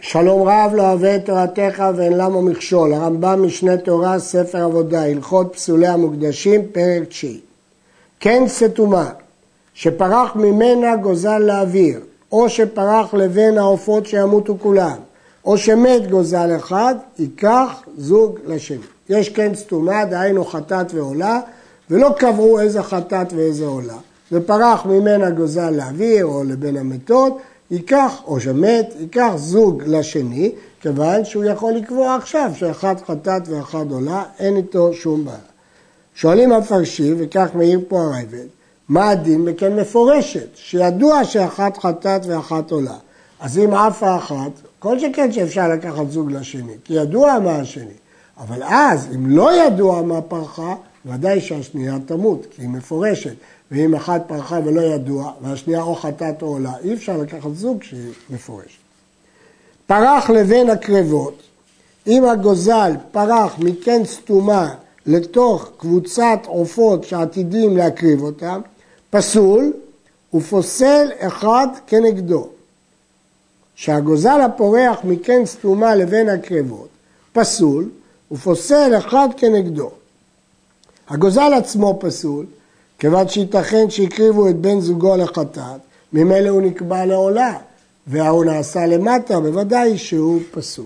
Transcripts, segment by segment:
שלום רב לא אוהב את תורתך ואין למה מכשול, הרמב"ם משנה תורה, ספר עבודה, הלכות פסולי המוקדשים, פרק תשיעי. כן סתומה, שפרח ממנה גוזל לאוויר, או שפרח לבין העופות שימותו כולם, או שמת גוזל אחד, ייקח זוג לשני. יש כן סתומה, דהיינו חטאת ועולה, ולא קבעו איזה חטאת ואיזה עולה. ופרח ממנה גוזל לאוויר או לבין המתות, ייקח, או שמת, ייקח זוג לשני, כיוון שהוא יכול לקבוע עכשיו שאחד חטאת ואחד עולה, אין איתו שום בעיה. שואלים המפרשים, וכך מעיר פה הרייבד, מה הדין בכן מפורשת, שידוע שאחת חטאת ואחת עולה. אז אם עפה אחת, כל שכן שאפשר לקחת זוג לשני, כי ידוע מה השני. אבל אז, אם לא ידוע מה פרחה, ודאי שהשנייה תמות, כי היא מפורשת. ואם אחת פרחה ולא ידוע, והשנייה או חטאת או עולה, אי אפשר לקחת זוג שהיא מפורשת. פרח לבין הקרבות, אם הגוזל פרח מקן סתומה לתוך קבוצת עופות שעתידים להקריב אותם, פסול ופוסל אחד כנגדו. שהגוזל הפורח מקן סתומה לבין הקרבות, פסול ופוסל אחד כנגדו. הגוזל עצמו פסול, כיוון שייתכן שהקריבו את בן זוגו לחטאת, ממילא הוא נקבע לעולה, והוא נעשה למטה, בוודאי שהוא פסול.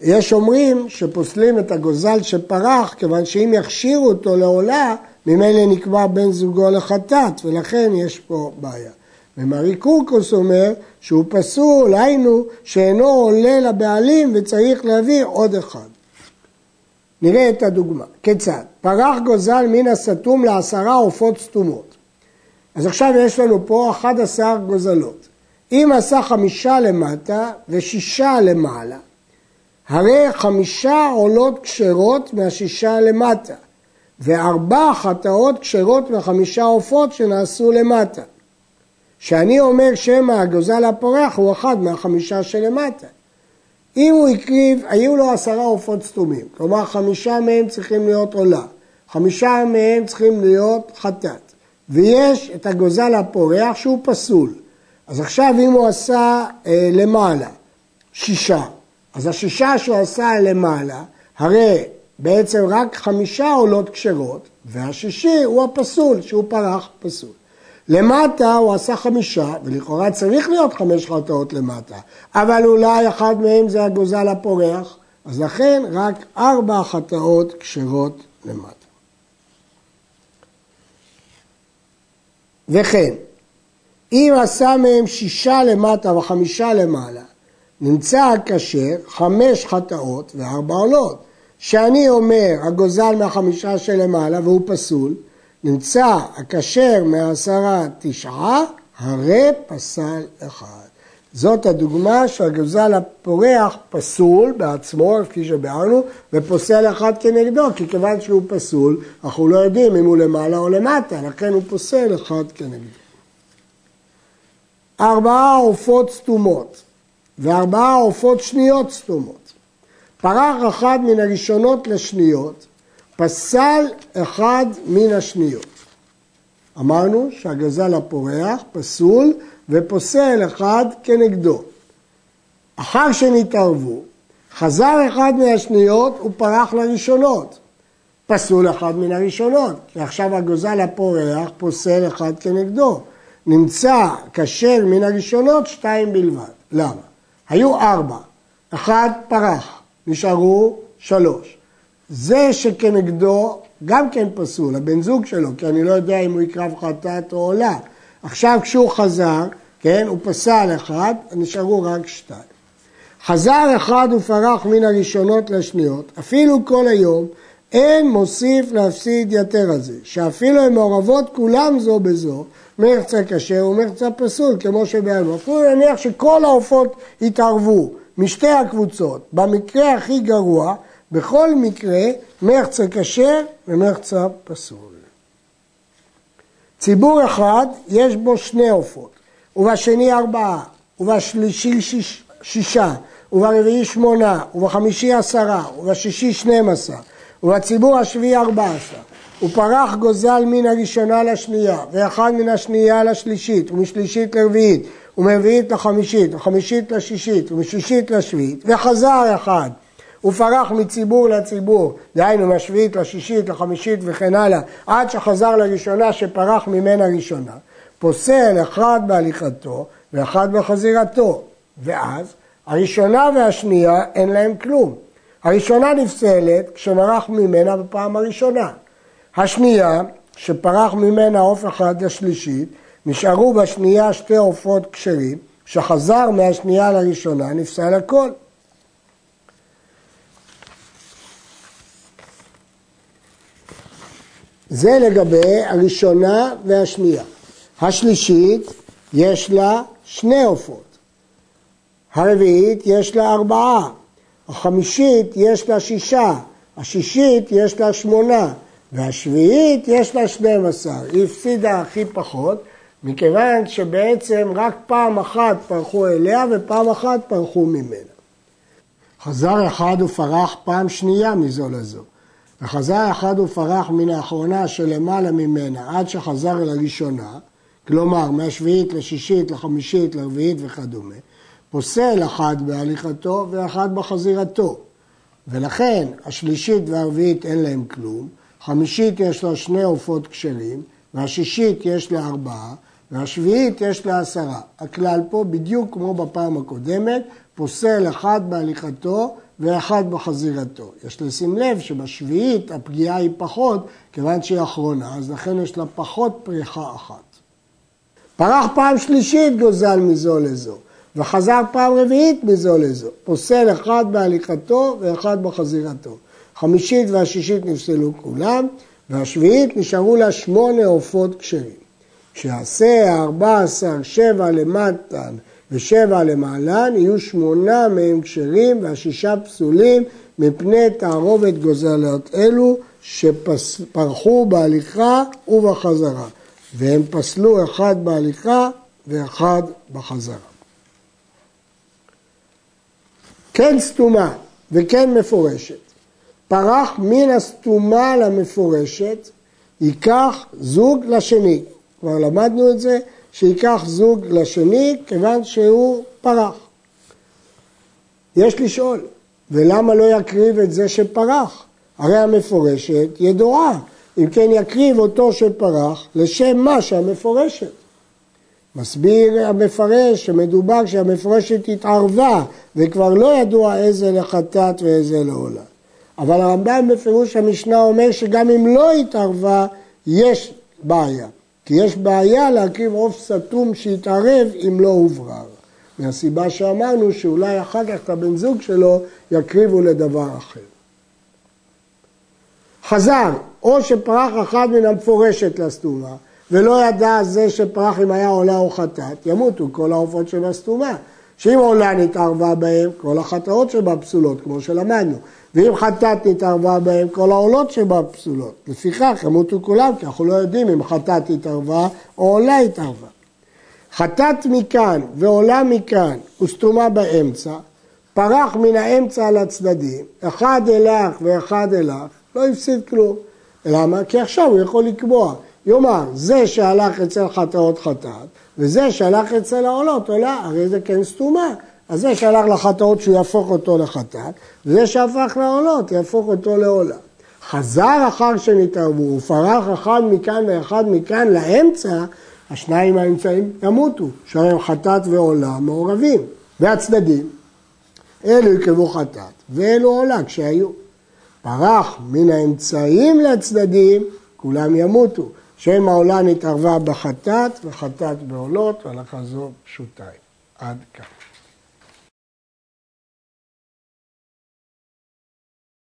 יש אומרים שפוסלים את הגוזל שפרח, כיוון שאם יכשירו אותו לעולה, ממילא נקבע בן זוגו לחטאת, ולכן יש פה בעיה. ומרי קורקוס אומר שהוא פסול, היינו שאינו עולה לבעלים וצריך להביא עוד אחד. נראה את הדוגמה. כיצד? פרח גוזל מן הסתום לעשרה עופות סתומות. אז עכשיו יש לנו פה 11 גוזלות. אם עשה חמישה למטה ושישה למעלה, הרי חמישה עולות כשרות מהשישה למטה, וארבע חטאות כשרות מהחמישה עופות שנעשו למטה. שאני אומר שמא הגוזל הפורח הוא אחד מהחמישה שלמטה. אם הוא הקריב, היו לו עשרה עופות סתומים, כלומר חמישה מהם צריכים להיות עולה, חמישה מהם צריכים להיות חטאת, ויש את הגוזל הפורח שהוא פסול. אז עכשיו אם הוא עשה אה, למעלה שישה, אז השישה שהוא עשה למעלה, הרי בעצם רק חמישה עולות כשרות, והשישי הוא הפסול, שהוא פרח פסול. למטה הוא עשה חמישה, ולכאורה צריך להיות חמש חטאות למטה, אבל אולי אחד מהם זה הגוזל הפורח, אז לכן רק ארבע חטאות כשרות למטה. וכן, אם עשה מהם שישה למטה וחמישה למעלה, נמצא הכשר חמש חטאות וארבע עולות. שאני אומר הגוזל מהחמישה שלמעלה והוא פסול, נמצא הכשר מעשרה תשעה, הרי פסל אחד. זאת הדוגמה שהגזל הפורח פסול בעצמו, כפי שביארנו, ופוסל אחד כנגדו, כי כיוון שהוא פסול, אנחנו לא יודעים אם הוא למעלה או למטה, לכן הוא פוסל אחד כנגדו. ארבעה עופות סתומות וארבעה עופות שניות סתומות. פרח אחד מן הראשונות לשניות, פסל אחד מן השניות. אמרנו שהגזל הפורח פסול ופוסל אחד כנגדו. אחר שנתערבו, חזר אחד מהשניות ופרח לראשונות. פסול אחד מן הראשונות, כי עכשיו הגוזל הפורח פוסל אחד כנגדו. נמצא כשר מן הראשונות שתיים בלבד. למה? היו ארבע, אחד פרח, נשארו שלוש. זה שכנגדו גם כן פסול, הבן זוג שלו, כי אני לא יודע אם הוא יקרב חטאת או עולה. עכשיו כשהוא חזר, כן, הוא פסל אחד, נשארו רק שתיים. חזר אחד ופרח מן הראשונות לשניות, אפילו כל היום, אין מוסיף להפסיד יתר הזה, שאפילו הן מעורבות כולם זו בזו, מרצה כשר ומרצה פסול, כמו שבאנו. אפילו נניח שכל העופות התערבו משתי הקבוצות, במקרה הכי גרוע, בכל מקרה מרצה כשר ומרצה פסול. ציבור אחד יש בו שני עופות, ובשני ארבעה, ובשלישי שיש, שישה, וברביעי שמונה, ובחמישי עשרה, ובשישי שנים עשר, ובציבור השביעי ארבע עשר. הוא פרח גוזל מן הראשונה לשנייה, ואחד מן השנייה לשלישית, ומשלישית לרביעית, ומרביעית לחמישית, וחמישית לשישית, ומשישית לשביעית, וחזר אחד. הוא פרח מציבור לציבור, דהיינו מהשביעית לשישית, לחמישית וכן הלאה, עד שחזר לראשונה שפרח ממנה ראשונה. פוסל אחד בהליכתו ואחד בחזירתו, ואז הראשונה והשנייה אין להם כלום. הראשונה נפסלת כשמרח ממנה בפעם הראשונה. השנייה, שפרח ממנה עוף אחד לשלישית, נשארו בשנייה שתי עופות כשרים, שחזר מהשנייה לראשונה, נפסל הכל. זה לגבי הראשונה והשנייה. השלישית, יש לה שני עופות. הרביעית, יש לה ארבעה. החמישית, יש לה שישה. השישית, יש לה שמונה. והשביעית, יש לה 12. היא הפסידה הכי פחות, מכיוון שבעצם רק פעם אחת פרחו אליה ופעם אחת פרחו ממנה. חזר אחד ופרח פעם שנייה מזו לזו. וחזר אחד ופרח מן האחרונה שלמעלה ממנה עד שחזר לראשונה, כלומר מהשביעית לשישית, לחמישית, לרביעית וכדומה, פוסל אחד בהליכתו ואחד בחזירתו. ולכן השלישית והרביעית אין להם כלום, חמישית יש לה שני עופות כשרים, והשישית יש לה ארבעה, והשביעית יש לה עשרה. הכלל פה בדיוק כמו בפעם הקודמת, פוסל אחד בהליכתו ואחד בחזירתו. יש לשים לב שבשביעית הפגיעה היא פחות, כיוון שהיא אחרונה, אז לכן יש לה פחות פריחה אחת. פרח פעם שלישית גוזל מזו לזו, וחזר פעם רביעית מזו לזו. פוסל אחד בהליכתו ואחד בחזירתו. חמישית והשישית נפסלו כולם, והשביעית נשארו לה שמונה עופות כשרים. כשיעשה הארבע עשר שבע למטן ושבע למעלן, יהיו שמונה מהם כשרים והשישה פסולים מפני תערובת גוזלות אלו שפרחו בהליכה ובחזרה. והם פסלו אחד בהליכה ואחד בחזרה. כן סתומה וכן מפורשת. פרח מן הסתומה למפורשת, ייקח זוג לשני. כבר למדנו את זה, שייקח זוג לשני כיוון שהוא פרח. יש לשאול, ולמה לא יקריב את זה שפרח? הרי המפורשת ידועה, אם כן יקריב אותו שפרח לשם מה שהמפורשת. מסביר המפרש שמדובר שהמפורשת התערבה וכבר לא ידוע איזה לחטאת ואיזה לעולה. אבל הרמב"ם בפירוש המשנה אומר שגם אם לא התערבה, יש בעיה. כי יש בעיה להקריב עוף סתום שיתערב אם לא הוברר. מהסיבה שאמרנו שאולי אחר כך את הבן זוג שלו יקריבו לדבר אחר. חזר, או שפרח אחד מן המפורשת לסתומה, ולא ידע זה שפרח אם היה עולה או חטאת, ימותו כל העופות שבסתומה. שאם עולה נתערבה בהם, כל החטאות שבה פסולות, כמו שלמדנו. ואם חטאת נתערבה בהם, כל העולות שבה פסולות. לפיכך ימותו כולם, כי אנחנו לא יודעים אם חטאת התערבה או עולה התערבה. חטאת מכאן ועולה מכאן וסתומה באמצע, פרח מן האמצע לצדדים, אחד אלך ואחד אלך, לא הפסיד כלום. למה? כי עכשיו הוא יכול לקבוע. יאמר, זה שהלך אצל חטאות חטאת, וזה שהלך אצל העולות עולה, הרי זה כן סתומה. אז זה שהלך לחטאות שהוא יהפוך אותו לחטאת, וזה שהפך לעולות יהפוך אותו לעולה. חזר אחר שנתערבו, ופרח אחד מכאן ואחד מכאן לאמצע, השניים האמצעים ימותו, שהרי חטאת ועולה מעורבים. והצדדים, אלו יקרבו חטאת, ואלו עולה כשהיו. פרח מן האמצעים לצדדים, כולם ימותו. שם העולה נתערבה בחטאת וחטאת בעולות, והלכה זו פשוטה. עד כאן.